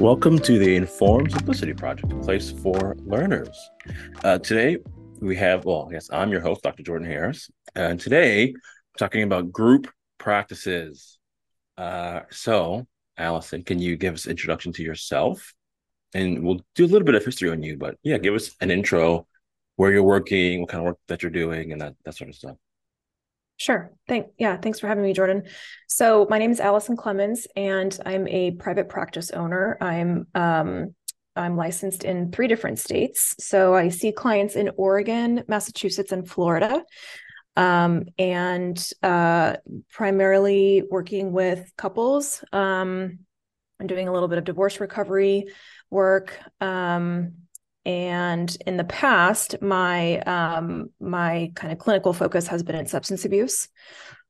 Welcome to the Informed Simplicity Project, a place for learners. Uh, today, we have, well, yes, I'm your host, Dr. Jordan Harris, and today, talking about group practices. Uh, so, Allyson, can you give us an introduction to yourself? And we'll do a little bit of history on you, but yeah, give us an intro, where you're working, what kind of work that you're doing, and that, that sort of stuff. Sure. Thank yeah, thanks for having me, Jordan. So my name is Allyson Clemmons, and I'm a private practice owner. I'm um, I'm licensed in three different states. So I see clients in Oregon, Massachusetts, and Florida. Um, and uh, primarily working with couples. Um, I'm doing a little bit of divorce recovery work. Um, and in the past my um, my kind of clinical focus has been in substance abuse.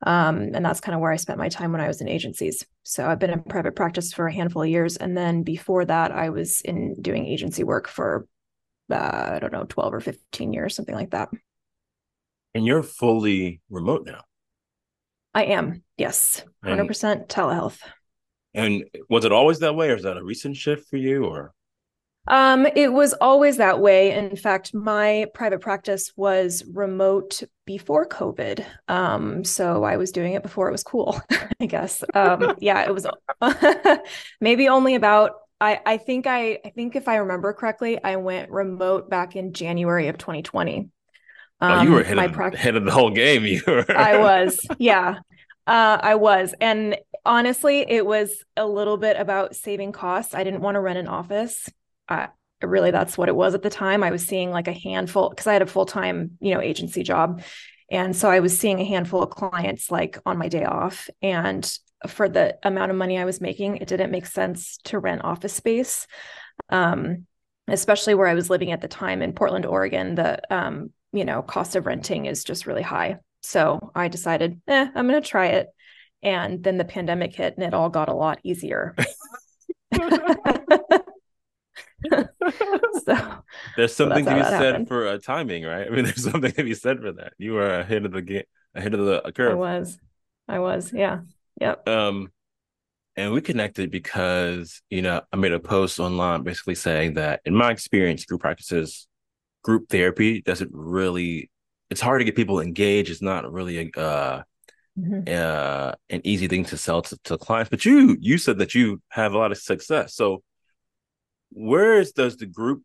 Um, and that's kind of where i spent my time when i was in agencies. So i've been in private practice for a handful of years. And then before that i was in doing agency work for uh, i don't know 12 or 15 years something like that. And you're fully remote now. I am. Yes. 100% and, telehealth. And was it always that way or is that a recent shift for you or um, it was always that way. In fact, my private practice was remote before COVID. Um, so I was doing it before it was cool, I guess. Um, yeah, it was maybe only about I, I think I I think if I remember correctly, I went remote back in January of 2020. Um, oh, you were ahead, of, pra- head of the whole game. You were. I was, yeah, uh, I was, and honestly, it was a little bit about saving costs. I didn't want to rent an office. I, really that's what it was at the time. I was seeing like a handful because I had a full time, you know, agency job. And so I was seeing a handful of clients like on my day off. And for the amount of money I was making, it didn't make sense to rent office space. Um, especially where I was living at the time in Portland, Oregon, the um, you know, cost of renting is just really high. So I decided, eh, I'm gonna try it. And then the pandemic hit and it all got a lot easier. so there's something so to be said happened. for uh, timing, right? I mean, there's something to be said for that. You were ahead of the game, ahead of the curve. I was, I was, yeah, yep. Um, and we connected because you know I made a post online basically saying that in my experience, group practices, group therapy doesn't really. It's hard to get people engaged. It's not really a uh, mm-hmm. uh, an easy thing to sell to, to clients. But you you said that you have a lot of success. So where does the group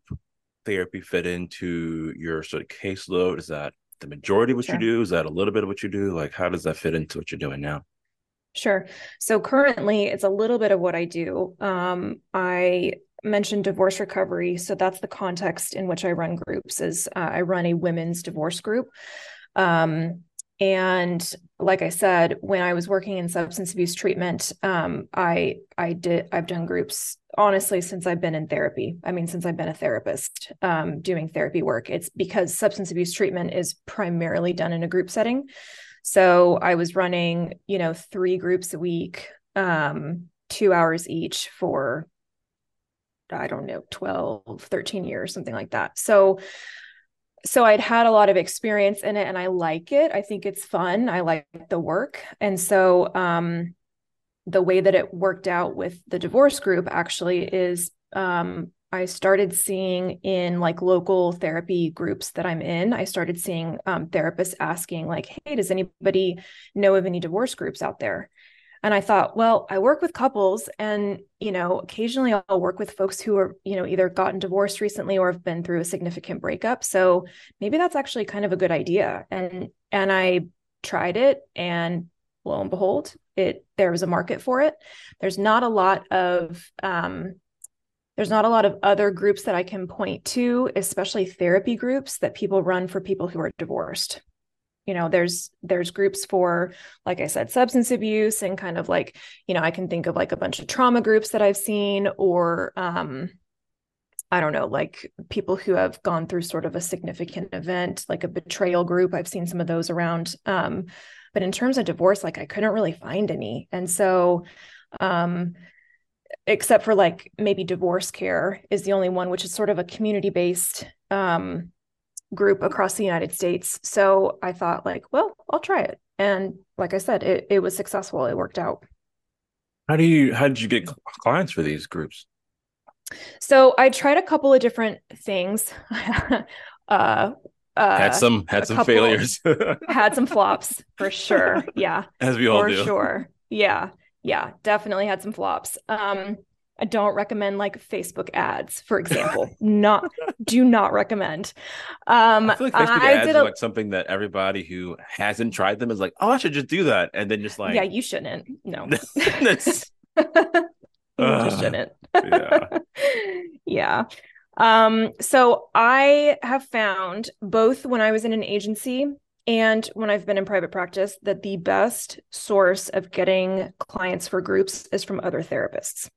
therapy fit into your sort of caseload? Is that the majority of what sure. you do? Is that a little bit of what you do? Like, how does that fit into what you're doing now? Sure. So currently, it's a little bit of what I do. Um, I mentioned divorce recovery, so that's the context in which I run groups. Is uh, I run a women's divorce group. Um, and like i said when i was working in substance abuse treatment um, i i did i've done groups honestly since i've been in therapy. I mean since i've been a therapist um, doing therapy work. It's because substance abuse treatment is primarily done in a group setting. So i was running you know three groups a week um, two hours each for i don't know 12 13 years something like that. So so I'd had a lot of experience in it and I like it. I think it's fun. I like the work. And so um, the way that it worked out with the divorce group actually is um, I started seeing in like local therapy groups that I'm in, I started seeing um, therapists asking, like, hey, does anybody know of any divorce groups out there? And i thought well i work with couples and you know occasionally i'll work with folks who are you know either gotten divorced recently or have been through a significant breakup. So maybe that's actually kind of a good idea. And and i tried it and lo and behold it there was a market for it. There's not a lot of um there's not a lot of other groups that i can point to especially therapy groups that people run for people who are divorced you know there's there's groups for like i said substance abuse and kind of like you know i can think of like a bunch of trauma groups that i've seen or um i don't know like people who have gone through sort of a significant event like a betrayal group. I've seen some of those around um but in terms of divorce like i couldn't really find any. And so um except for like maybe divorce care is the only one which is sort of a community based um group across the United States. So I thought, like, well, I'll try it. And like I said, it, it was successful. It worked out. How do you how did you get clients for these groups? So I tried a couple of different things. uh, uh, had some had some couple, failures. had some flops for sure. Yeah, as we all for do. sure. Yeah, yeah, definitely had some flops. Um, I don't recommend like Facebook ads, for example. not do not recommend. Um, I feel like Facebook I ads a, like something that everybody who hasn't tried them is like, oh, I should just do that, and then just like, yeah, you shouldn't. No, that's you uh, just shouldn't. yeah. yeah. Um, so I have found both when I was in an agency and when I've been in private practice that the best source of getting clients for groups is from other therapists.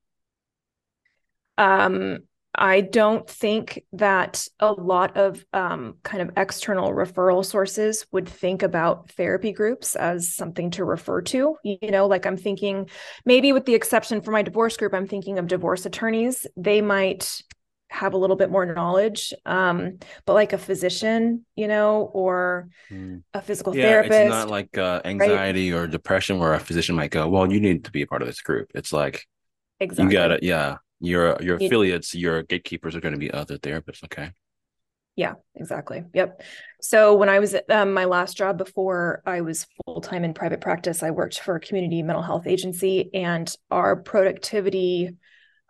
Um, I don't think that a lot of um, kind of external referral sources would think about therapy groups as something to refer to. You know, like I'm thinking, maybe with the exception for my divorce group, I'm thinking of divorce attorneys. They might have a little bit more knowledge um but like a physician you know or mm. a physical yeah, therapist it's not like uh, anxiety right? or depression where a physician might go well you need to be a part of this group it's like exactly you got it yeah your your affiliates your gatekeepers are going to be other therapists okay yeah exactly yep so when i was at um, my last job before i was full-time in private practice i worked for a community mental health agency and our productivity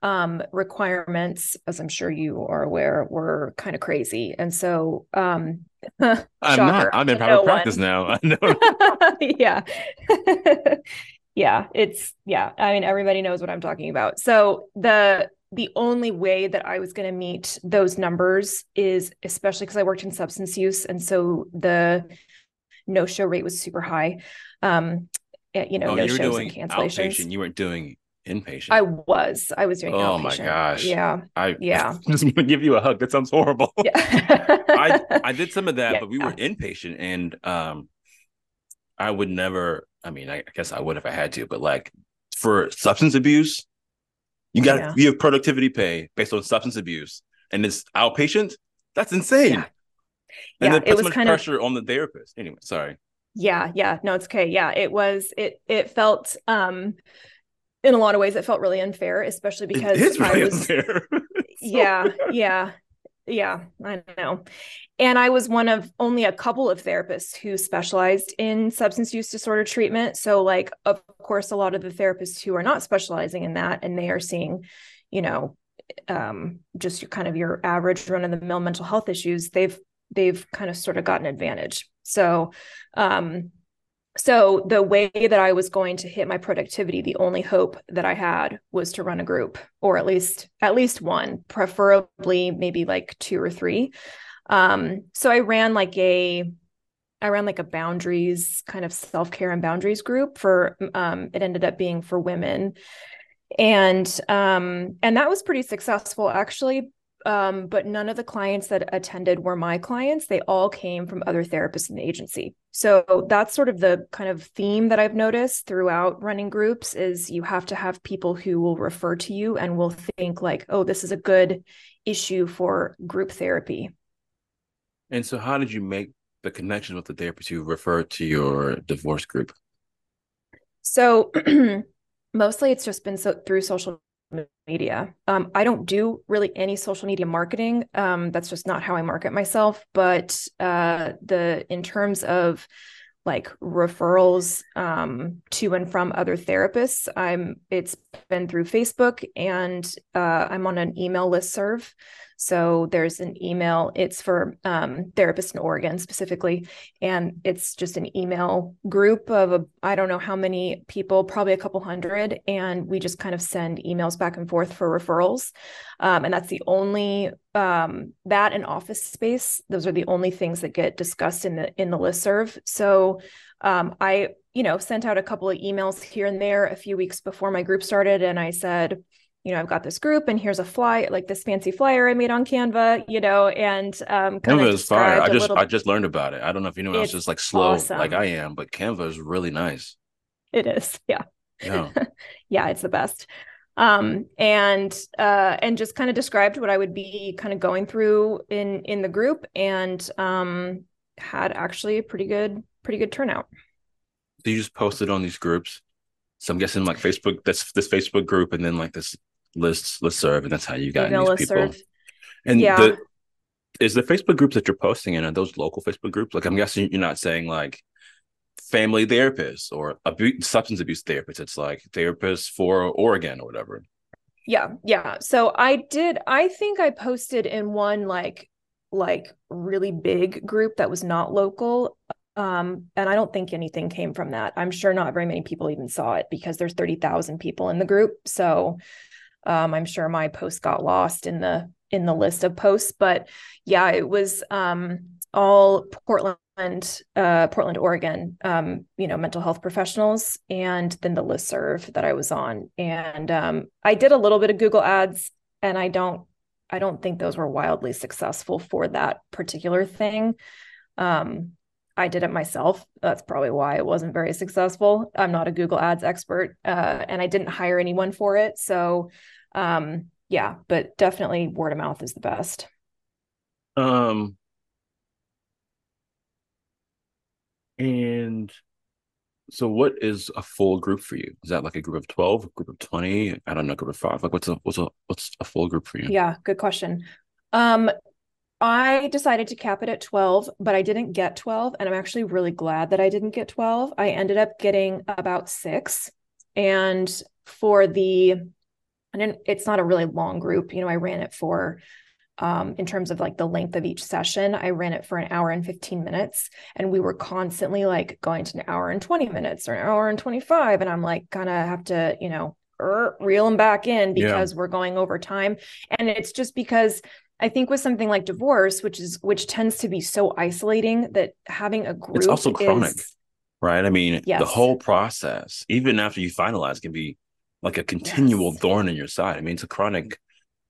um, requirements, as I'm sure you are aware, were kind of crazy. And so, um, I'm not. I'm in private no practice one. now. I know. yeah. Yeah. It's yeah. I mean, everybody knows what I'm talking about. So the the only way that I was going to meet those numbers is, especially because I worked in substance use, and so the no show rate was super high. Um, eh, you know, oh, no shows and cancellations. Outpatient. You weren't doing inpatient. I was. I was doing. Oh outpatient. my gosh. Yeah. I yeah. just want to give you a hug. That sounds horrible. Yeah. I I did some of that, yeah. but we were inpatient, and um, I would never. I mean, I, guess I would if I had to, but like for substance abuse, you got yeah. you have productivity pay based on substance abuse, and it's outpatient. That's insane. Yeah. And yeah, it was kind pressure of, on the therapist. Anyway, sorry. Yeah, yeah, no, it's okay. Yeah, it was. It it felt um in a lot of ways it felt really unfair especially because it is really I was unfair. yeah yeah yeah i know. And i was one of only a couple of therapists who specialized in substance use disorder treatment. So like of course a lot of the therapists who are not specializing in that and they are seeing you know um, just your kind of your average run of the mill mental health issues they've they've kind of sort of got an advantage. So um so the way that I was going to hit my productivity, the only hope that I had was to run a group or at least at least one, preferably maybe like two or three. Um, so I ran like a I ran like a boundaries kind of self-care and boundaries group for um, it ended up being for women and um and that was pretty successful actually um, but none of the clients that attended were my clients. They all came from other therapists in the agency. So that's sort of the kind of theme that I've noticed throughout running groups is you have to have people who will refer to you and will think like, oh, this is a good issue for group therapy. And so how did you make the connection with the therapist who referred to your divorce group? So mostly it's just been so through social media. Um, I don't do really any social media marketing. Um, that's just not how I market myself. But uh, the in terms of like referrals um, to and from other therapists, I'm it's been through Facebook and uh, I'm on an email list serve. So there's an email, it's for um, therapists in Oregon specifically. And it's just an email group of, a, I don't know how many people, probably a couple hundred. And we just kind of send emails back and forth for referrals. Um, and that's the only, um, that and office space, those are the only things that get discussed in the, in the list serve. So um, I, you know, sent out a couple of emails here and there a few weeks before my group started. And I said, you know, I've got this group and here's a fly, like this fancy flyer I made on Canva, you know, and um Canva is fire. I just. I just learned about it. I don't know if anyone else is like slow awesome. like I am, but Canva is really nice. It is, yeah. Yeah. yeah, it's the best. Um and uh and just kind of described what I would be kind of going through in in the group and um had actually a pretty good pretty good turnout. So you just posted on these groups? So I'm guessing like Facebook, that's this Facebook group, and then like this lists listserv, and that's how you got these people. And Yeah. the is the Facebook groups that you're posting in are those local Facebook groups? Like I'm guessing you're not saying like family therapists or abu- substance abuse therapists. It's like therapists for Oregon or whatever. Yeah, yeah. So I did I think I posted in one like like really big group that was not local. Um, and I don't think anything came from that. I'm sure not very many people even saw it because there's 30,000 people in the group. So um, I'm sure my post got lost in the in the list of posts. But yeah, it was um all Portland uh, Portland, Oregon, um, you know, mental health professionals, and then the listserv that I was on. And um, I did a little bit of Google Ads, and I don't, I don't think those were wildly successful for that particular thing. Um, I did it myself. That's probably why it wasn't very successful. I'm not a Google Ads expert, uh, and I didn't hire anyone for it. So, um, yeah, but definitely word of mouth is the best. Um, and so what is a full group for you? Is that like a group of 12, a group of 20? I don't know, group of five. Like what's a what's a what's a full group for you? Yeah, good question. Um, I decided to cap it at 12, but I didn't get 12. And I'm actually really glad that I didn't get 12. I ended up getting about six. And for the, and it's not a really long group, you know, I ran it for, um, in terms of like the length of each session, I ran it for an hour and 15 minutes. And we were constantly like going to an hour and 20 minutes or an hour and 25. And I'm like, kind of have to, you know, er, reel them back in Yeah. because we're going over time. And it's just because I think with something like divorce, which is which tends to be so isolating that having a group It's also chronic. is Right? I mean, the whole process, even after you finalize, can be like a continual Yes. thorn in your side. I mean, it's a chronic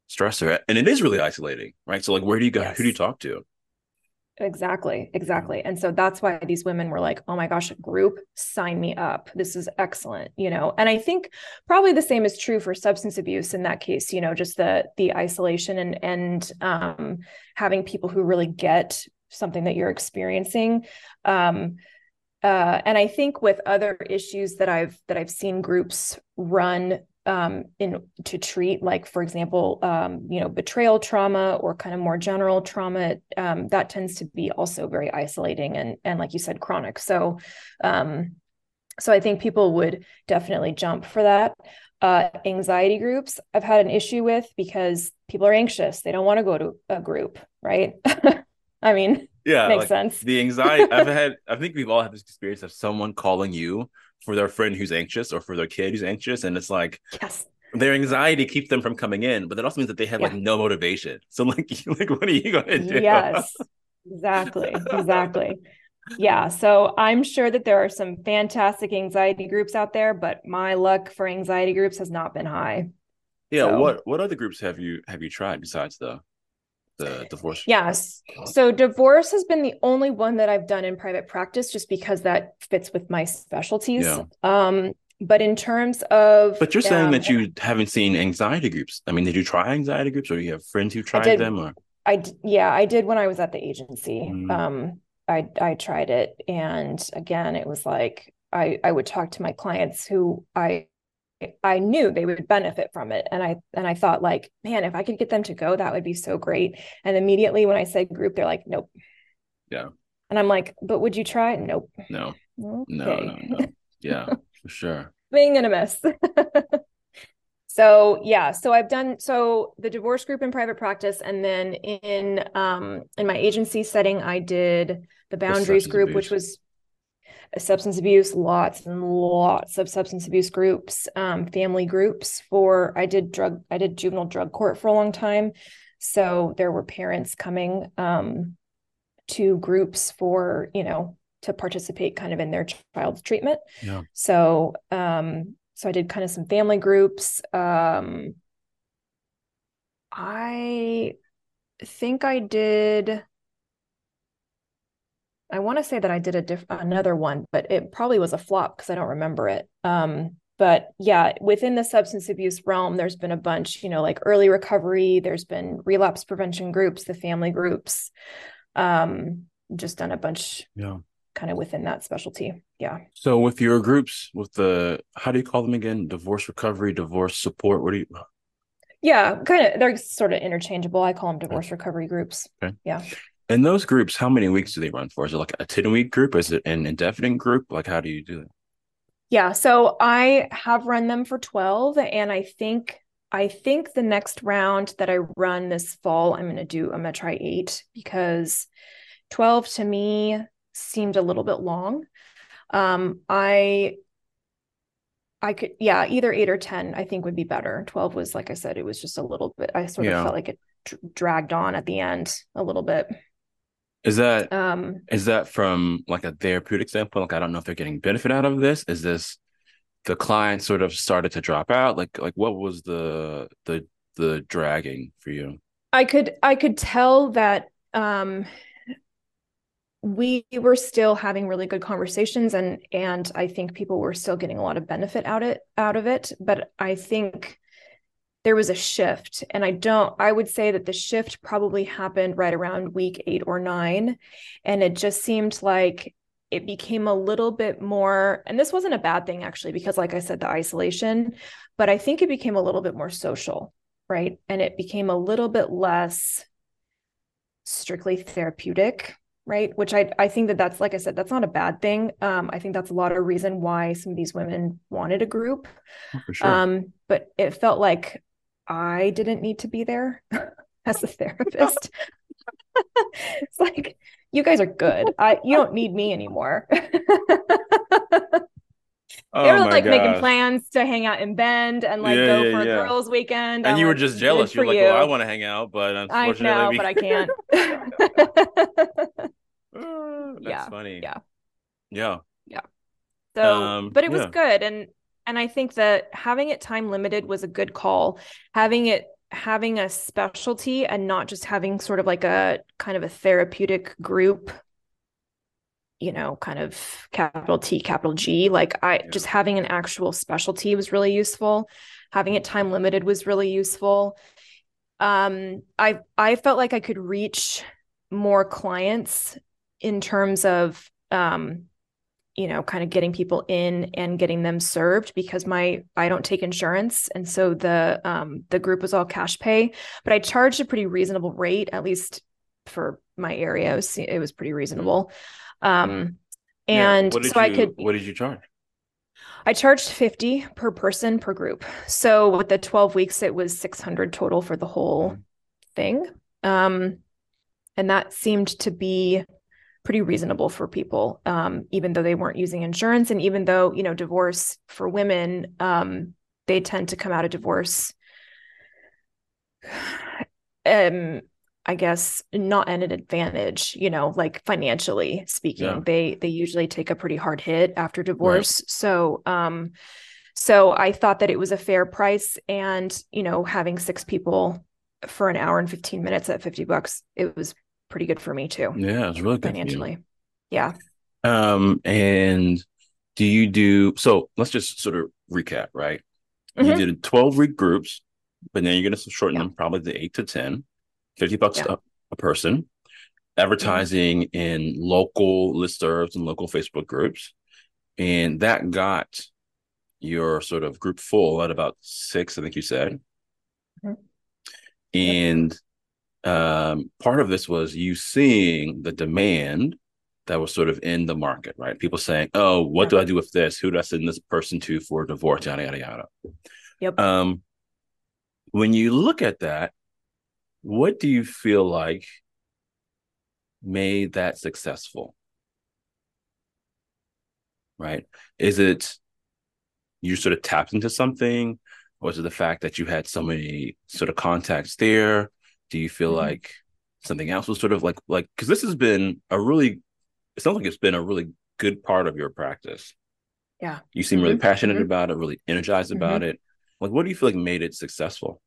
stressor. And it is really isolating, right? So like where do you go? Who do you talk to? Exactly, exactly. And so that's why these women were like, "Oh my gosh, a group, sign me up. This is excellent." You know, and I think probably the same is true for substance abuse in that case, you know, just the the isolation and and um having people who really get something that you're experiencing. Um uh, and I think with other issues that I've that I've seen groups run um, in to treat, like for example, um, you know, betrayal trauma or kind of more general trauma, um, that tends to be also very isolating and and like you said, chronic. So, um, so I think people would definitely jump for that. Uh, anxiety groups, I've had an issue with because people are anxious; they don't want to go to a group, right? I mean, Yeah. makes like, sense. The anxiety I've had, I think we've all had this experience of someone calling you for their friend who's anxious or for their kid who's anxious. And it's like Yes. their anxiety keeps them from coming in, but that also means that they have like no motivation. So like, like what are you gonna do? Yes, exactly, exactly. Yeah, so I'm sure that there are some fantastic anxiety groups out there, but my luck for anxiety groups has not been high. Yeah. So- What what other groups have you have you tried besides the the divorce? Yes. So divorce has been the only one that I've done in private practice just because that fits with my specialties. Yeah. Um, but in terms of But you're saying that you haven't seen anxiety groups. I mean, did you try anxiety groups or you have friends who tried did. them or I d- yeah, I did when I was at the agency. Mhm. Um, I I tried it, and again, it was like I I would talk to my clients who I I knew they would benefit from it, and I and I thought like, man, if I could get them to go, that would be so great. And immediately when I said group, they're like, nope. Yeah. And I'm like, but would you try? Nope. no, no, Okay. no, no. Yeah, for sure. Swing and a mess. so yeah, so I've done so the divorce group in private practice, and then in um in my agency setting, I did the boundaries group, which was substance abuse, lots and lots of substance abuse groups, um, family groups for I did drug, I did juvenile drug court for a long time. So there were parents coming um to groups for, you know, to participate kind of in their child's treatment. Yeah. So um so I did kind of some family groups. Um I think I did I want to say that I did a diff another one, but it probably was a flop because I don't remember it. Um, but yeah, within the substance abuse realm, there's been a bunch, you know, like early recovery, there's been relapse prevention groups, the family groups. Um, just done a bunch Yeah. kind of within that specialty. Yeah. So with your groups, with the how do you call them again? Divorce recovery, divorce support. What do you Yeah, kind of. They're sort of interchangeable. I call them divorce recovery groups. Okay. Yeah. And those groups, how many weeks do they run for? Is it like a 10 week group? Is it an indefinite group? Like, how do you do that? Yeah. So I have run them for 12. And I think, I think the next round that I run this fall, I'm going to do, I'm going to try eight because 12 to me seemed a little bit long. Um, I I could, yeah, either eight or 10, I think would be better. 12 was, like I said, it was just a little bit, I sort Yeah. of felt like it dragged on at the end a little bit. Is that Um, is that from like a therapeutic standpoint? Like, I don't know if they're getting benefit out of this. Is this the client sort of started to drop out? Like, like what was the the the dragging for you? I could, I could tell that, um, we were still having really good conversations and and I think people were still getting a lot of benefit out it out of it but I think there was a shift and I don't I would say that the shift probably happened right around week 8 or 9 and it just seemed like it became a little bit more and this wasn't a bad thing actually because like I said the isolation but I think it became a little bit more social right? And it became a little bit less strictly therapeutic right? Which i i think that that's like i said that's not a bad thing. Um i think that's a lot of reason why some of these women wanted a group. For sure. um but it felt like i didn't need to be there as a therapist it's like you guys are good i you don't need me anymore oh they were like making plans to hang out in bend and like Yeah, go yeah, for a girls weekend And I'm you were like, just jealous. You're like, you." well, I want to hang out, but I unfortunately, know we- but i can't Uh, that's Yeah, funny. yeah. Yeah. Yeah. So, Um, but it was yeah. good, and and I think that having it time limited was a good call. Having it having a specialty and not just having sort of like a kind of a therapeutic group, you know, kind of capital T, capital G. Like I just having an actual specialty was really useful. Having it time limited was really useful. Um, I I felt like I could reach more clients in terms of um you know kind of getting people in and getting them served because my I don't take insurance and so the um the group was all cash pay but I charged a pretty reasonable rate at least for my area it was, it was pretty reasonable. Um and what did so you, I could What did you charge? I charged 50 per person per group. So with the 12 weeks it was 600 total for the whole Mhm. thing. Um and that seemed to be pretty reasonable for people um, even though they weren't using insurance. And even though you know divorce for women um, they tend to come out of divorce um i guess not at an advantage you know like financially speaking. Yeah. they they usually take a pretty hard hit after divorce. So um so i thought that it was a fair price. And you know having six people for an hour and 15 minutes at 50 bucks it was pretty good for me too Yeah, it's really good. financially. Yeah. Um, and do you do so? Let's just sort of recap, right? You Mhm. did 12 week groups, but then you're going to shorten Yeah. them probably to eight to 10, 50 bucks Yeah. a, a person, advertising in local listservs and local Facebook groups. And that got your sort of group full at about six, I think you said. Mhm. And um, part of this was you seeing the demand that was sort of in the market, right? People saying, "Oh, what do I do with this? Who do I send this person to for divorce?" Yada yada yada. Yep. Um, when you look at that, what do you feel like made that successful? Right? Is it you sort of tapped into something, or is it the fact that you had so many sort of contacts there? Do you feel Mhm. like something else was sort of like like because this has been a really it sounds like it's been a really good part of your practice. Yeah. You seem really Mhm, passionate mhm. about it, really energized about it. Like, what do you feel like made it successful?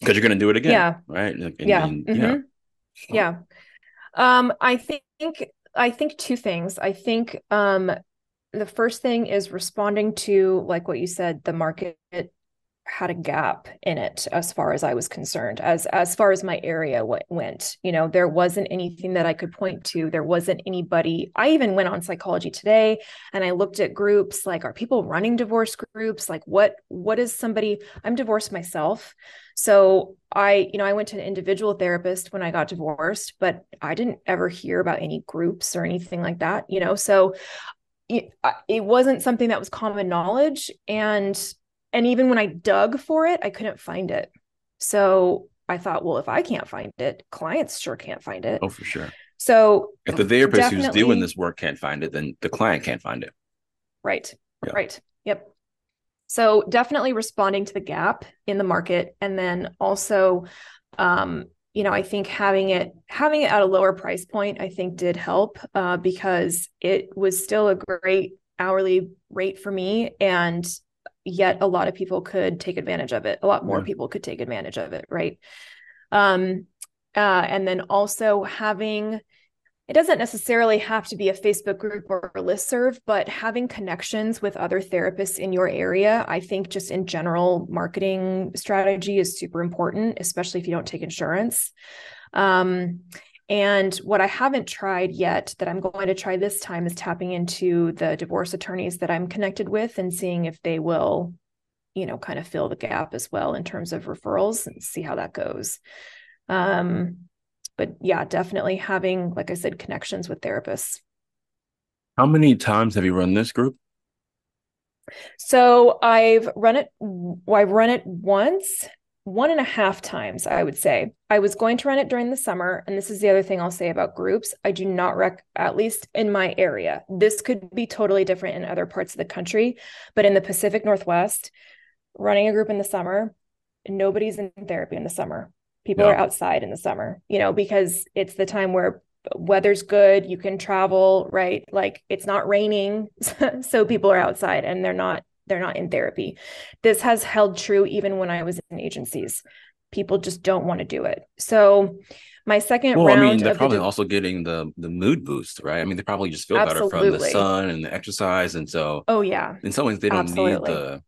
Because you're going to do it again, Yeah. right? And- yeah. and- yeah. mhm, Yeah. Um, I think I think two things. I think um the first thing is responding to like what you said, the market had a gap in it as far as I was concerned as as far as my area w- went. You know there wasn't anything that I could point to. There wasn't anybody. I even went on psychology today and I looked at groups like are people running divorce groups? Like what what is somebody I'm divorced myself. So I you know I went to an individual therapist when I got divorced but I didn't ever hear about any groups or anything like that you know? So it, it wasn't something that was common knowledge and and even when I dug for it, I couldn't find it. So I thought, well, if I can't find it, clients sure can't find it. Oh, for sure. So if the therapist who's doing this work can't find it, then the client can't find it. Right. Yeah. Right. Yep. So definitely responding to the gap in the market. And then also, um, you know, I think having it having it at a lower price point, I think did help uh, because it was still a great hourly rate for me. And yet a lot of people could take advantage of it. A lot more yeah. people could take advantage of it right? Um uh, and then also having it doesn't necessarily have to be a facebook group or a list serve but having connections with other therapists in your area i think just in general marketing strategy is super important especially if you don't take insurance. Um, and what I haven't tried yet that I'm going to try this time is tapping into the divorce attorneys that I'm connected with and seeing if they will, you know, kind of fill the gap as well in terms of referrals and see how that goes. Um, but yeah, definitely having, like I said, connections with therapists. How many times have you run this group? So I've run it. I've run it once one and a half times, I would say. I was going to run it during the summer. And this is the other thing I'll say about groups. I do not rec, at least in my area, this could be totally different in other parts of the country. But in the Pacific Northwest, running a group in the summer, nobody's in therapy in the summer. People yeah. are outside in the summer, you know, because it's the time where weather's good, you can travel, right? Like it's not raining. so people are outside and they're not they're not in therapy. This has held true even when I was in agencies. People just don't want to do it. So my second well, round. I mean, they're probably the, also getting the the mood boost, right? I mean, they probably just feel absolutely. better from the sun and the exercise, and so. Oh yeah. In some ways, they don't absolutely. need the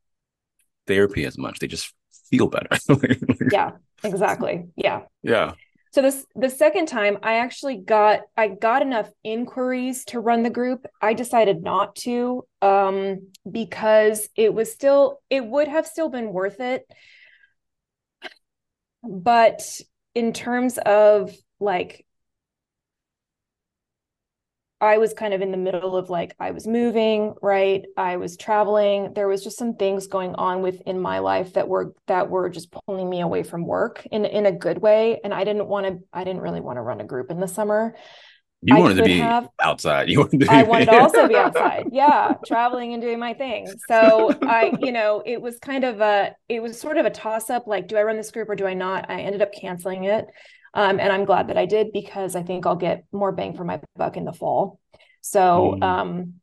therapy as much. They just feel better. yeah. Exactly. Yeah. Yeah. So this the second time I actually got I got enough inquiries to run the group. I decided not to um because it was still it would have still been worth it. But in terms of like I was kind of in the middle of like I was moving, right? I was traveling. There was just some things going on within my life that were that were just pulling me away from work in in a good way. And I didn't want to. I didn't really want to run a group in the summer. You wanted to be have, outside. You wanted to be I wanted to also be outside. Yeah, traveling and doing my thing. So I, you know, it was kind of a, it was sort of a toss up. Like, do I run this group or do I not? I ended up canceling it. Um, and I'm glad that I did because I think I'll get more bang for my buck in the fall. So mm. um,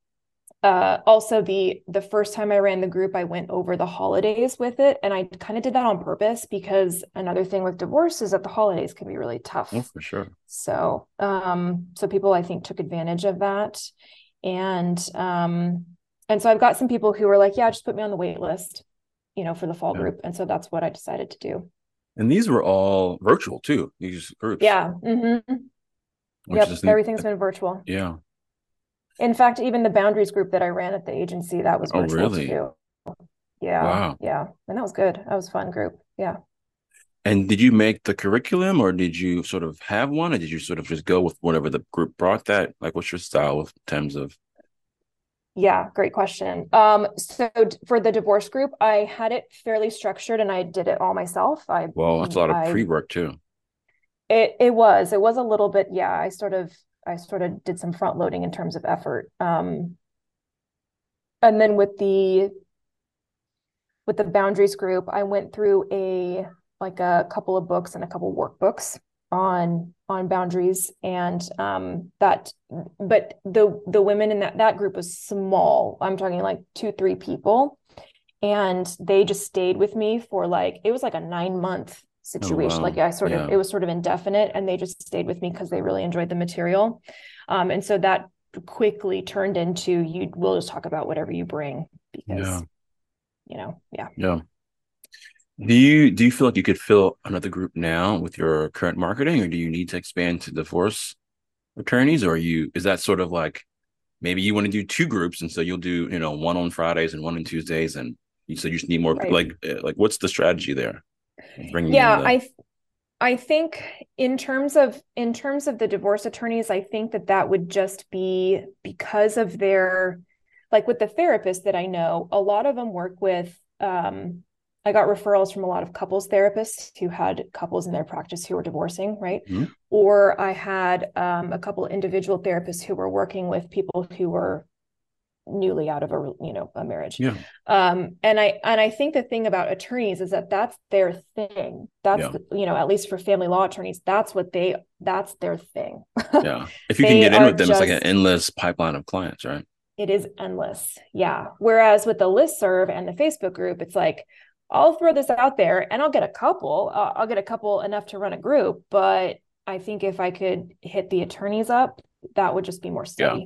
uh, also the the first time I ran the group, I went over the holidays with it, and I kind of did that on purpose because another thing with divorce is that the holidays can be really tough. Oh, for sure. So um, so people I think took advantage of that, and um, and so I've got some people who were like, yeah, just put me on the wait list, you know, for the fall yeah. group, and so that's what I decided to do. And these were all virtual too. These groups. Yeah. Mm-hmm. Yep. Everything's been virtual. Yeah. In fact, even the boundaries group that I ran at the agency, that was virtual oh, really? too. Yeah. Wow. Yeah. And that was good. That was fun group. Yeah. And did you make the curriculum or did you sort of have one or did you sort of just go with whatever the group brought that? Like what's your style in terms of yeah, great question. Um, so for the divorce group, I had it fairly structured and I did it all myself. I well, that's a lot of pre-work too. It it was. It was a little bit, yeah. I sort of I sort of did some front loading in terms of effort. Um, and then with the with the boundaries group, I went through a like a couple of books and a couple workbooks on on boundaries and um that but the the women in that that group was small i'm talking like two three people and they just stayed with me for like it was like a nine month situation. Oh, wow. Like I sort yeah. of, it was sort of indefinite and they just stayed with me because they really enjoyed the material. Um, and so that quickly turned into you, we'll just talk about whatever you bring because, yeah. you know, yeah. Yeah. Do you do you feel like you could fill another group now with your current marketing, or do you need to expand to divorce attorneys, or you is that sort of like maybe you want to do two groups, and so you'll do you know one on Fridays and one on Tuesdays, and you so you just need more right. like eh, like what's the strategy there? Bringing yeah, the- I I think in terms of in terms of the divorce attorneys, I think that that would just be because of their like with the therapists that I know, a lot of them work with um I got referrals from a lot of couples therapists who had couples in their practice who were divorcing, right? Mm-hmm. Or I had um, a couple individual therapists who were working with people who were newly out of a you know a marriage. Yeah. Um, and I and I think the thing about attorneys is that that's their thing. That's yeah. you know at least for family law attorneys, that's what they that's their thing. yeah. If you can get in with them, just, it's like an endless pipeline of clients, right? It is endless. Yeah. Whereas with the list serve and the Facebook group, it's like I'll throw this out there and I'll get a couple. Uh, I'll get a couple enough to run a group, but I think if I could hit the attorneys up, that would just be more steady. Yeah.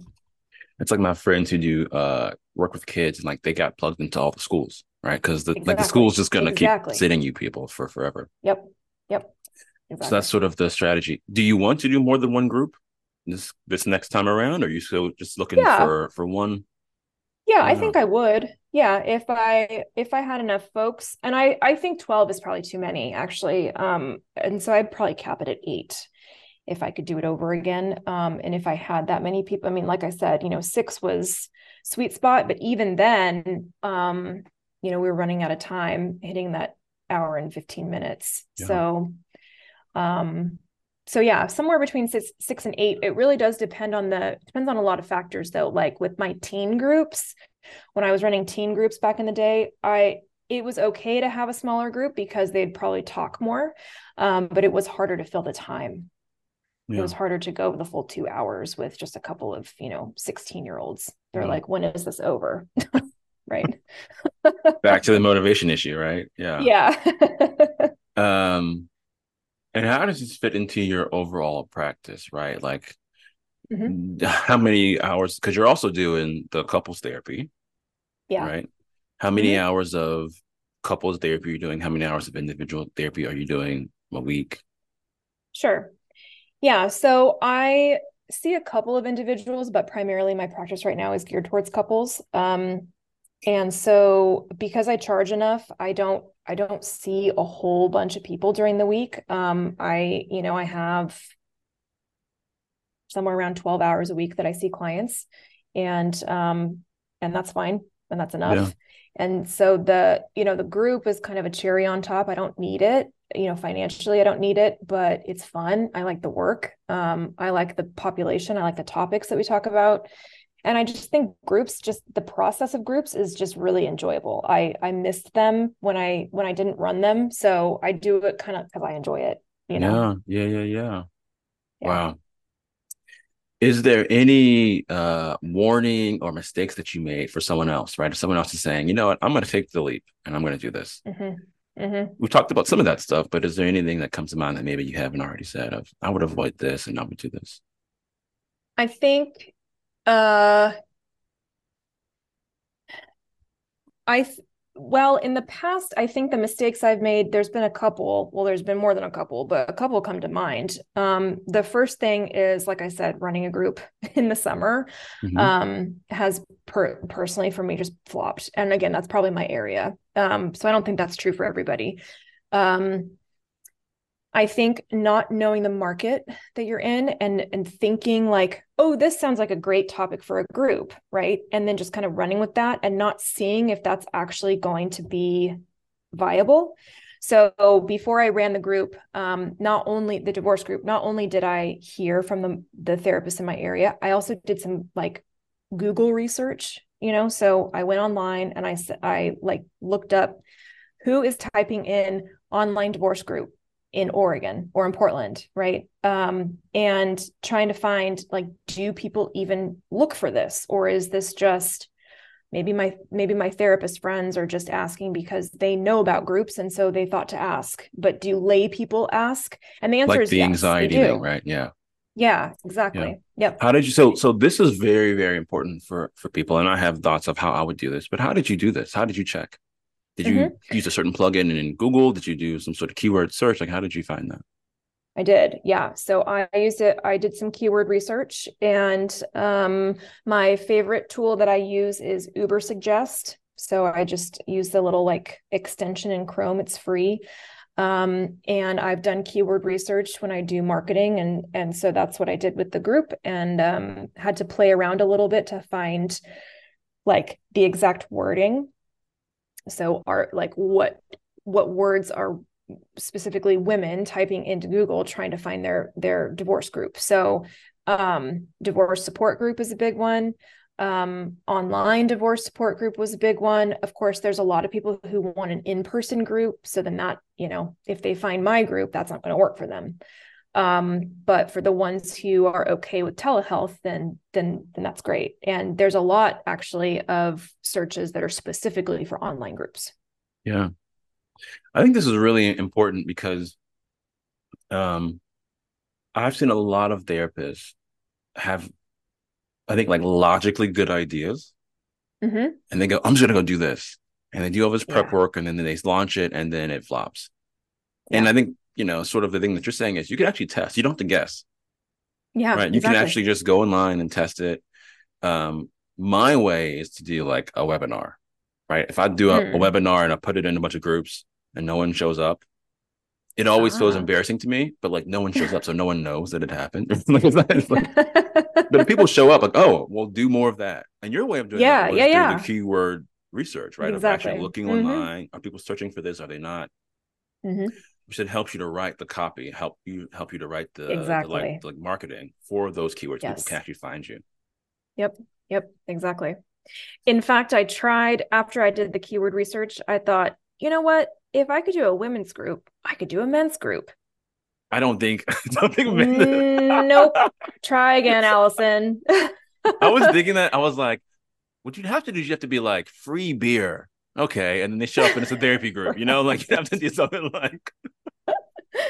It's like my friends who do uh, work with kids and like they got plugged into all the schools, right? Because the exactly. like the school's just gonna exactly. keep sitting you people for forever. Yep. Yep. Exactly. So that's sort of the strategy. Do you want to do more than one group this this next time around? Or are you still just looking yeah. for for one? Yeah, I, I think I would. Yeah if i if i had enough folks and i i think 12 is probably too many actually um and so i'd probably cap it at eight if i could do it over again um and if i had that many people i mean like i said you know six was sweet spot but even then um you know we were running out of time hitting that hour and 15 minutes. Yeah. so um so yeah somewhere between six, six and eight it really does depend on the depends on a lot of factors though like with my teen groups when I was running teen groups back in the day, I it was okay to have a smaller group because they'd probably talk more, um, but it was harder to fill the time. Yeah. It was harder to go the full two hours with just a couple of you know sixteen year olds. They're yeah. like, when is this over? right. Back to the motivation issue, right? Yeah. Yeah. um, and how does this fit into your overall practice, right? Like, mm-hmm. how many hours because you're also doing the couples therapy yeah right how many mm-hmm. hours of couples therapy are you doing how many hours of individual therapy are you doing a week sure yeah so i see a couple of individuals but primarily my practice right now is geared towards couples um, and so because i charge enough i don't i don't see a whole bunch of people during the week um, i you know i have somewhere around 12 hours a week that I see clients and um and that's fine and that's enough. Yeah. And so the you know the group is kind of a cherry on top. I don't need it, you know, financially I don't need it, but it's fun. I like the work. Um I like the population, I like the topics that we talk about. And I just think groups just the process of groups is just really enjoyable. I I missed them when I when I didn't run them, so I do it kind of cuz I enjoy it, you know. Yeah, yeah, yeah, yeah. yeah. Wow is there any uh, warning or mistakes that you made for someone else right if someone else is saying you know what i'm going to take the leap and i'm going to do this mm-hmm. Mm-hmm. we've talked about some of that stuff but is there anything that comes to mind that maybe you haven't already said of i would avoid this and i would do this i think uh i th- well, in the past, I think the mistakes I've made, there's been a couple. Well, there's been more than a couple, but a couple come to mind. Um, the first thing is, like I said, running a group in the summer mm-hmm. um, has per- personally for me just flopped. And again, that's probably my area. Um, so I don't think that's true for everybody. Um, I think not knowing the market that you're in and and thinking like, oh, this sounds like a great topic for a group, right? And then just kind of running with that and not seeing if that's actually going to be viable. So before I ran the group, um, not only the divorce group, not only did I hear from the the therapists in my area, I also did some like Google research, you know. So I went online and I I like looked up who is typing in online divorce group in Oregon or in Portland, right? Um, and trying to find like, do people even look for this, or is this just maybe my maybe my therapist friends are just asking because they know about groups and so they thought to ask. But do lay people ask? And the answer like is the yes, anxiety thing, right? Yeah. Yeah, exactly. Yeah. Yep. How did you so so this is very very important for for people and I have thoughts of how I would do this, but how did you do this? How did you check? Did you mm-hmm. use a certain plugin in Google? Did you do some sort of keyword search? Like, how did you find that? I did, yeah. So I used it. I did some keyword research, and um, my favorite tool that I use is Ubersuggest. So I just use the little like extension in Chrome. It's free. Um, and I've done keyword research when I do marketing, and and so that's what I did with the group, and um, had to play around a little bit to find like the exact wording. So are like what what words are specifically women typing into Google trying to find their their divorce group. So um, divorce support group is a big one um, online divorce support group was a big one. Of course, there's a lot of people who want an in-person group. So then that, you know, if they find my group, that's not going to work for them. Um, but for the ones who are okay with telehealth, then then then that's great. And there's a lot actually of searches that are specifically for online groups. Yeah. I think this is really important because um I've seen a lot of therapists have I think like logically good ideas. Mm-hmm. And they go, I'm just gonna go do this. And they do all this prep yeah. work and then they launch it and then it flops. Yeah. And I think, you know, sort of the thing that you're saying is you can actually test. You don't have to guess. Yeah. Right. You exactly. can actually just go online and test it. Um, my way is to do like a webinar. Right. If I do a, mm. a hmm. webinar and I put it in a bunch of groups and no one shows up, it always feels embarrassing to me, but like no one shows up, so no one knows that it happened. like, like, but if people show up, like, oh, we'll do more of that. And your way of doing yeah, that yeah, yeah. the keyword research, right? Exactly. Of actually looking mm-hmm. online. Are people searching for this? Are they not? Mm-hmm. Which it helps you to write the copy, help you help you to write the, exactly. the like, like marketing for those keywords. Yes. People can actually find you. Yep. Yep. Exactly. In fact, I tried after I did the keyword research, I thought, you know what? if I could do a women's group, I could do a men's group. I don't think. I don't think. Mm, nope. Try again, Allyson. I was thinking that. I was like, what you'd have to do is you have to be like free beer, okay, and then they show up and it's a therapy group. You know, like you have to do something like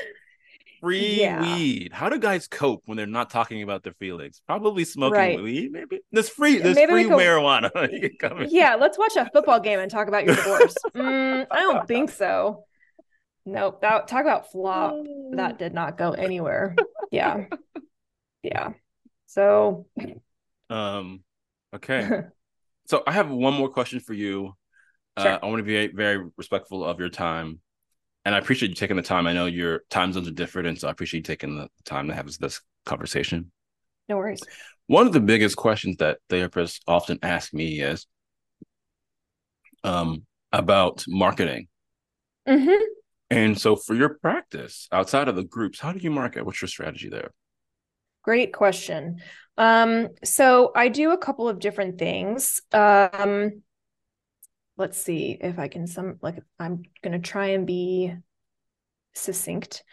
free yeah. weed. How do guys cope when they're not talking about their feelings? Probably smoking right. weed, maybe. There's free, there's maybe free marijuana. yeah, let's watch a football game and talk about your divorce. mm, I don't think so. Nope. That talk about flop. That did not go anywhere. Yeah. Yeah. So um okay. so I have one more question for you. Sure. Uh, I want to be very respectful of your time and I appreciate you taking the time. I know your time zones are different, and so I appreciate you taking the time to have this, this conversation. No worries. One of the biggest questions that therapists often ask me is um, about marketing. Mm-hmm. And so, for your practice outside of the groups, how do you market? What's your strategy there? Great question. Um, so, I do a couple of different things. Um, let's see if I can some like I'm going to try and be succinct.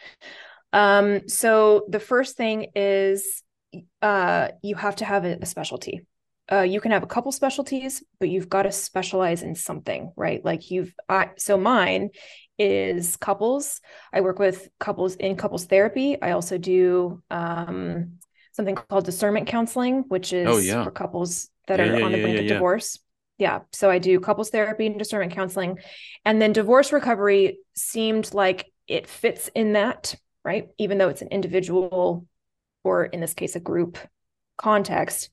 Um, so the first thing is uh, you have to have a, a specialty. Uh, you can have a couple specialties, but you've got to specialize in something, right? Like you've, I, so mine is couples. I work with couples in couples therapy. I also do um, something called discernment counseling, which is oh, yeah. for couples that yeah, are yeah, on the brink of divorce yeah so i do couples therapy and discernment counseling. And then divorce recovery seemed like it fits in that right? Even though it's an individual or in this case a group context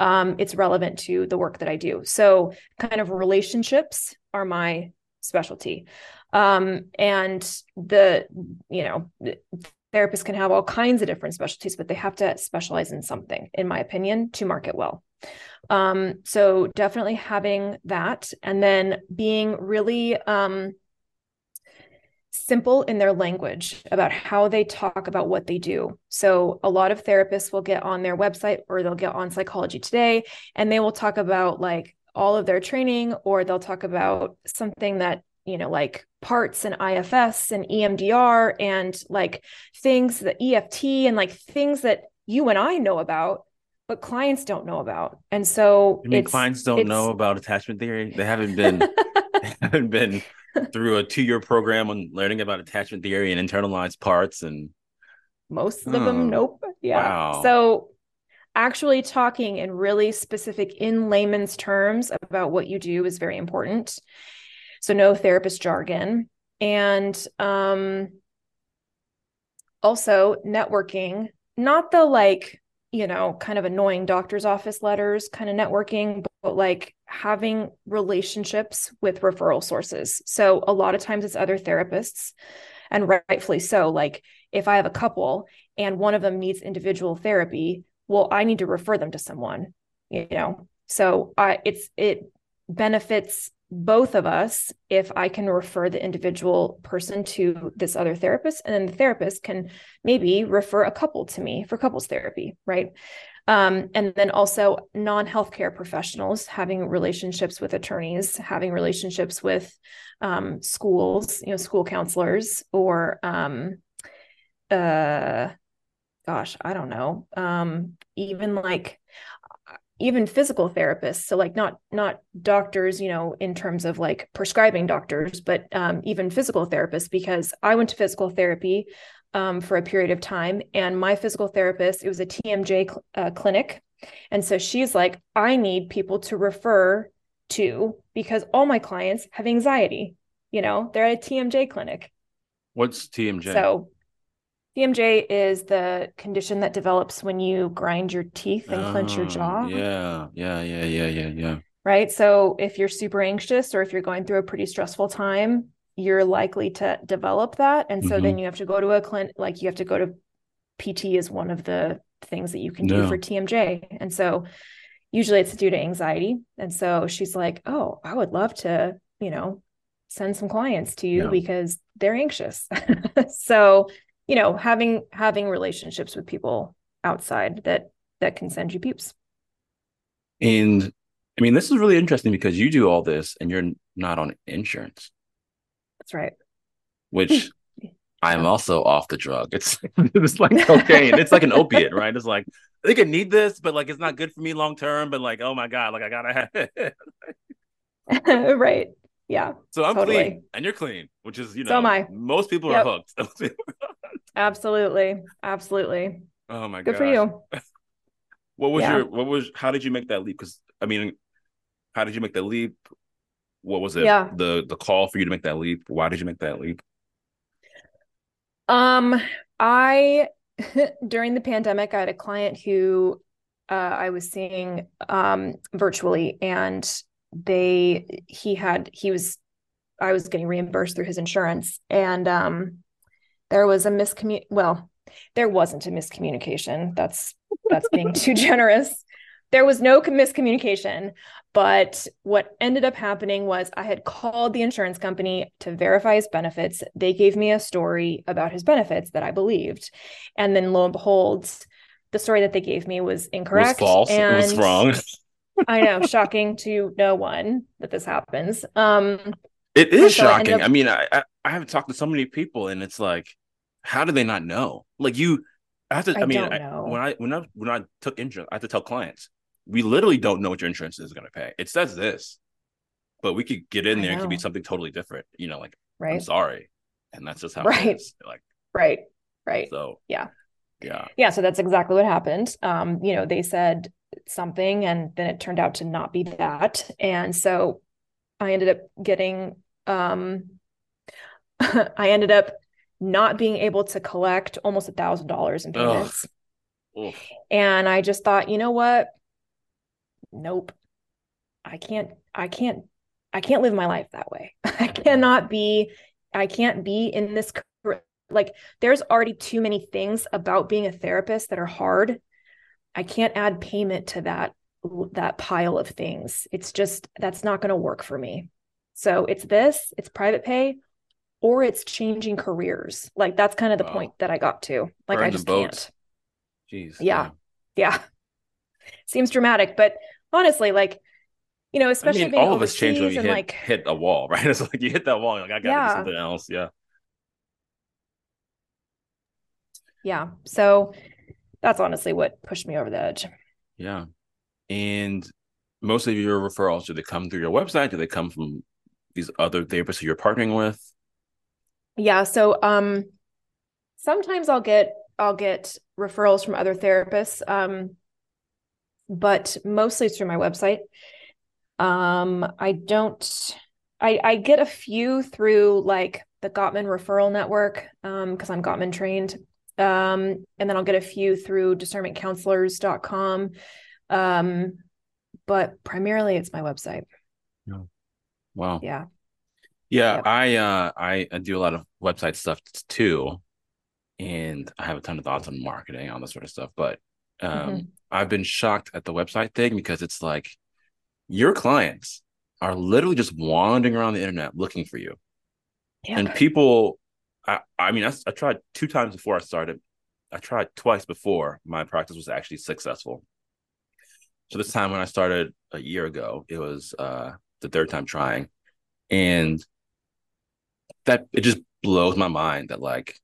um, it's relevant to the work that i do. So kind of relationships are my specialty. Um, and the you know therapists can have all kinds of different specialties but they have to specialize in something in my opinion to market well um, so definitely having that and then being really um, simple in their language about how they talk about what they do. So a lot of therapists will get on their website or they'll get on Psychology Today and they will talk about like all of their training or they'll talk about something that you know like parts and IFS and EMDR and like things that EFT and like things that you and I know about but clients don't know about. And so I mean clients don't know about attachment theory. They haven't been they haven't been through a two-year program on learning about attachment theory and internalized parts and most of them nope. Yeah. Wow. So actually talking in really specific in layman's terms about what you do is very important. So no therapist jargon. And um, also networking, not the like, you know, kind of annoying doctor's office letters kind of networking, but like having relationships with referral sources. So a lot of times it's other therapists, and rightfully so. Like if I have a couple and one of them needs individual therapy, well, I need to refer them to someone, you know. So I it's it benefits both of us if I can refer the individual person to this other therapist, and then the therapist can maybe refer a couple to me for couples therapy, right? Um, and then also non healthcare professionals having relationships with attorneys, having relationships with um, schools, you know, school counselors, or um, uh, gosh, I don't know, um, even like even physical therapists so like not not doctors you know in terms of like prescribing doctors but um, even physical therapists because i went to physical therapy um, for a period of time and my physical therapist it was a tmj cl- uh, clinic and so she's like i need people to refer to because all my clients have anxiety you know they're at a tmj clinic. What's tmj so TMJ is the condition that develops when you grind your teeth and oh, clench your oh, jaw. Yeah, yeah, yeah, yeah, yeah, yeah. Right. So if you're super anxious or if you're going through a pretty stressful time, you're likely to develop that. And so mm-hmm. then you have to go to a clinic, like you have to go to PT is one of the things that you can do for TMJ. And so usually it's due to anxiety. And so she's like, Oh, I would love to, you know, send some clients to you yeah. because they're anxious. so you know having having relationships with people outside that that can send you peeps. And i mean this is really interesting because you do all this and you're not on insurance. That's right. Which i'm also off the drug. It's it's like cocaine. It's like an opiate right? It's like they can need this but like it's not good for me long term but like oh my god like i gotta have it. Right. Yeah. So i'm totally. clean and you're clean which is you know so am I. most people yep. are hooked Absolutely. Absolutely. Oh my god. Good for you. what was yeah. your what was how did you make that leap? Because I mean, how did you make that leap? What was it? Yeah. The the call for you to make that leap. Why did you make that leap? Um, I during the pandemic, I had a client who uh, I was seeing um virtually and they he had he was I was getting reimbursed through his insurance and um there was a miscommun well there wasn't a miscommunication. That's that's being too generous. There was no miscommunication but what ended up happening was i had called the insurance company to verify his benefits. They gave me a story about his benefits that i believed. And then lo and behold the story that they gave me was incorrect was false. And it was wrong. I know shocking to no one that this happens. Um it is so shocking. I, up... I mean, I, I, I haven't talked to so many people, and it's like, how do they not know? Like you, I have to. I, I mean, I, when I when I when I took insurance, I have to tell clients we literally don't know what your insurance is going to pay. It says this, but we could get in there. It could be something totally different. You know, like right. I'm sorry, and that's just how right. it is. Like right, right. So yeah, yeah, yeah. So that's exactly what happened. Um, you know, they said something, and then it turned out to not be that, and so I ended up getting um, I ended up not being able to collect almost a thousand dollars in payments. And I just thought, you know what? Nope. I can't, I can't, I can't live my life that way. I cannot be, I can't be in this like there's already too many things about being a therapist that are hard. I can't add payment to that that pile of things. It's just that's not going to work for me. So it's this, it's private pay, or it's changing careers. Like that's kind of the wow. point that I got to. Like I just can't. Jeez. Yeah. yeah. Yeah. Seems dramatic, but honestly, like, you know, especially I mean, all of us change when you hit, like hit a wall, right? It's like you hit that wall, like I gotta yeah. do something else. Yeah. Yeah. So that's honestly what pushed me over the edge. Yeah. And most of your referrals, do they come through your website? Do they come from these other therapists who you're partnering with? Yeah, so um sometimes I'll get I'll get referrals from other therapists um but mostly it's through my website. Um I don't I, I get a few through like the Gottman referral network um because I'm Gottman trained um and then I'll get a few through discernmentcounselors.com um but primarily it's my website. Yeah. Wow. Yeah. Yeah, yep. I uh I, I do a lot of website stuff too. And I have a ton of thoughts on marketing, all this sort of stuff. But um mm-hmm. I've been shocked at the website thing because it's like your clients are literally just wandering around the internet looking for you. Yeah. And people, I, I mean, I, I tried two times before I started. I tried twice before my practice was actually successful. So this time when I started a year ago, it was uh, the third time trying, and that it just blows my mind that like,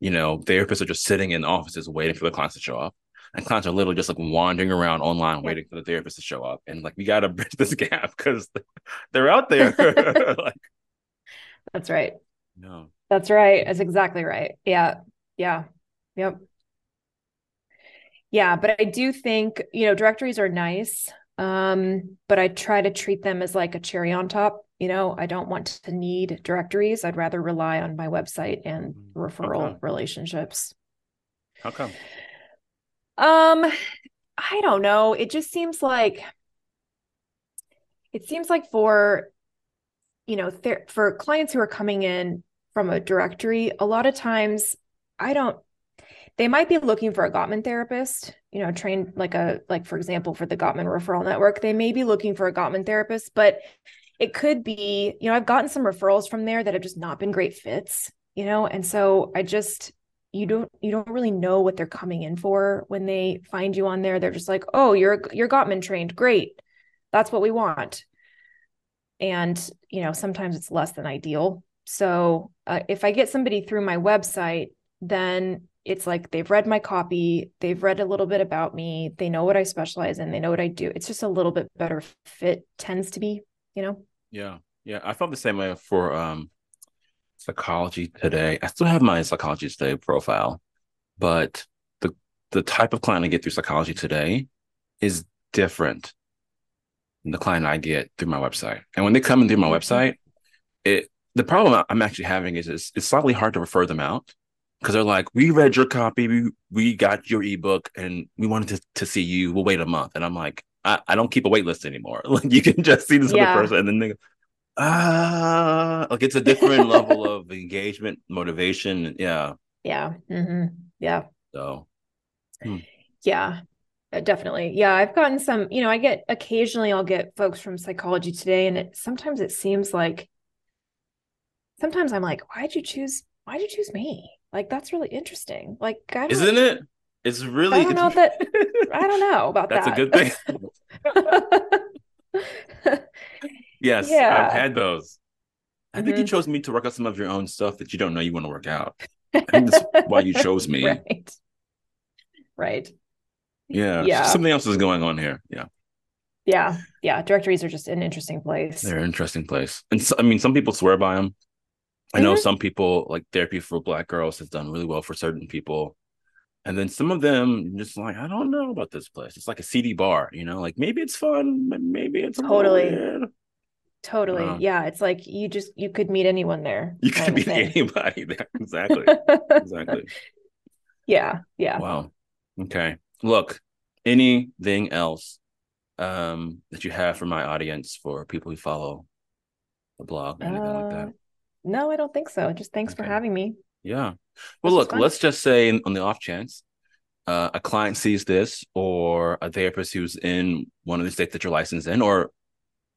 you know, therapists are just sitting in offices waiting for the clients to show up. And clients are literally just like wandering around online waiting for the therapist to show up. And like we got to bridge this gap because they're out there. Like that's right. no. That's right. That's exactly right. Yeah. Yeah. Yep. Yeah but i do think you know directories are nice um but i try to treat them as like a cherry on top you know? I don't want to need directories. I'd rather rely on my website and mm, referral relationships. How come? Um, I don't know. It just seems like it seems like for you know, ther- for clients who are coming in from a directory, a lot of times I don't they might be looking for a Gottman therapist, you know, trained like a like for example for the Gottman referral network, they may be looking for a Gottman therapist, but it could be, you know, I've gotten some referrals from there that have just not been great fits, you know, and so I just you don't you don't really know what they're coming in for when they find you on there. They're just like oh you're you're gottman trained. Great. That's what we want. And you know sometimes it's less than ideal. So uh, if i get somebody through my website then it's like they've read my copy they've read a little bit about me they know what i specialize in they know what i do it's just a little bit better fit tends to be you know yeah yeah i felt the same way for um Psychology Today. I still have my Psychology Today profile, but the the type of client I get through Psychology Today is different than the client I get through my website. And when they come in through my website, it the problem I'm actually having is, is it's slightly hard to refer them out because they're like, we read your copy, we we got your ebook, and we wanted to, to see you. We'll wait a month. And I'm like, I, I don't keep a wait list anymore. Like you can just see this yeah. other person, and then they go, ah, like it's a different level of engagement, motivation. Yeah. Yeah. Mm-hmm. Yeah. So, hmm. yeah, uh, definitely. Yeah. I've gotten some, you know, I get occasionally I'll get folks from psychology today, and it sometimes it seems like sometimes I'm like, why'd you choose, why'd you choose me? Like, that's really interesting. Like, I isn't it? It's really, I don't know that, I don't know about that's that. That's a good thing. Yes, yeah. I've had those. I mm-hmm. think you mm-hmm. chose me to work out some of your own stuff that you don't know you want to work out. I think that's why you chose me. Right. Right. Yeah. Yeah. Something else is going on here. Yeah. Yeah. Yeah. Directories are just an interesting place. They're an interesting place. And so, I mean, some people swear by them. I know mm-hmm. some people like therapy for black girls has done really well for certain people. And then some of them just like, I don't know about this place. It's like a seedy bar, you know, like maybe it's fun, maybe it's totally. Totally. Uh, yeah. It's like you just you could meet anyone there. You could meet anybody there. Exactly. exactly. Yeah. Yeah. Wow. Okay. Look, anything else um that you have for my audience for people who follow the blog or anything uh, like that? No, I don't think so. Just thanks okay. for having me. Yeah. Well, this look, let's just say on the off chance uh, a client sees this or a therapist who's in one of the states that you're licensed in or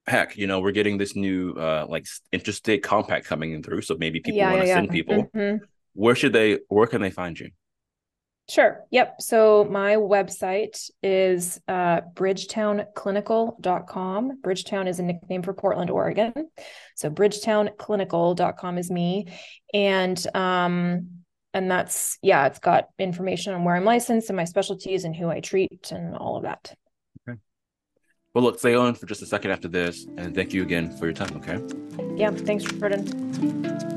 heck, you know, we're getting this new uh like interstate compact coming in through. So maybe people yeah, want to yeah, send yeah. people. Mm-hmm. Where should they where can they find you? Sure. Yep. So my website is uh, bridgetownclinical.com. Bridgetown is a nickname for Portland, Oregon. So bridgetownclinical.com is me. And um, and that's yeah, it's got information on where I'm licensed and my specialties and who I treat and all of that. Okay. Well, look, stay on for just a second after this, and thank you again for your time, okay? Yeah, thanks, Jordan.